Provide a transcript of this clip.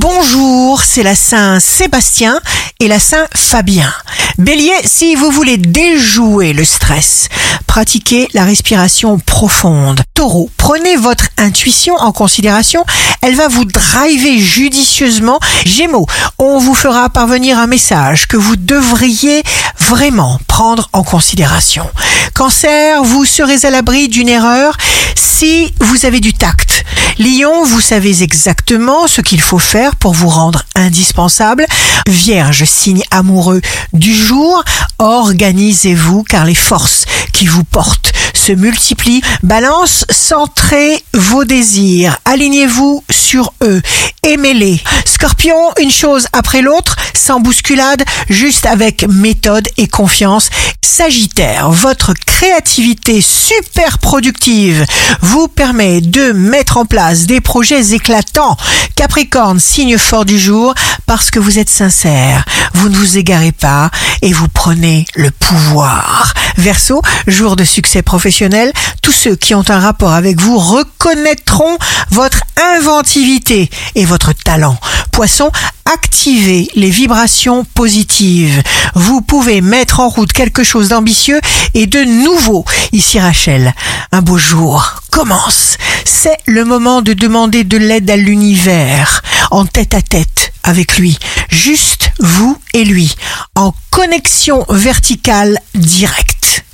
Bonjour, c'est la Saint Sébastien et la Saint Fabien. Bélier, si vous voulez déjouer le stress, pratiquez la respiration profonde. Taureau, prenez votre intuition en considération, elle va vous driver judicieusement. Gémeaux, on vous fera parvenir un message que vous devriez vraiment prendre en considération. Cancer, vous serez à l'abri d'une erreur si vous avez du tact. Lion, vous savez exactement ce qu'il faut faire pour vous rendre indispensable. Vierge, signe amoureux du jour, organisez-vous car les forces qui vous portent se multiplient. Balance, centrez vos désirs, alignez-vous sur eux, aimez-les. Scorpion, une chose après l'autre, sans bousculade, juste avec méthode et confiance. Sagittaire, votre créativité super productive vous permet de mettre en place des projets éclatants. Capricorne, signe fort du jour, parce que vous êtes sincère, vous ne vous égarez pas et vous prenez le pouvoir. Verseau, jour de succès professionnel, tous ceux qui ont un rapport avec vous reconnaîtront votre inventivité et votre talent. Poisson, activez les vibrations positives. Vous pouvez mettre en route quelque chose d'ambitieux et de nouveau. Ici Rachel, un beau jour commence. C'est le moment de demander de l'aide à l'univers, en tête à tête avec lui. Juste vous et lui, en connexion verticale directe.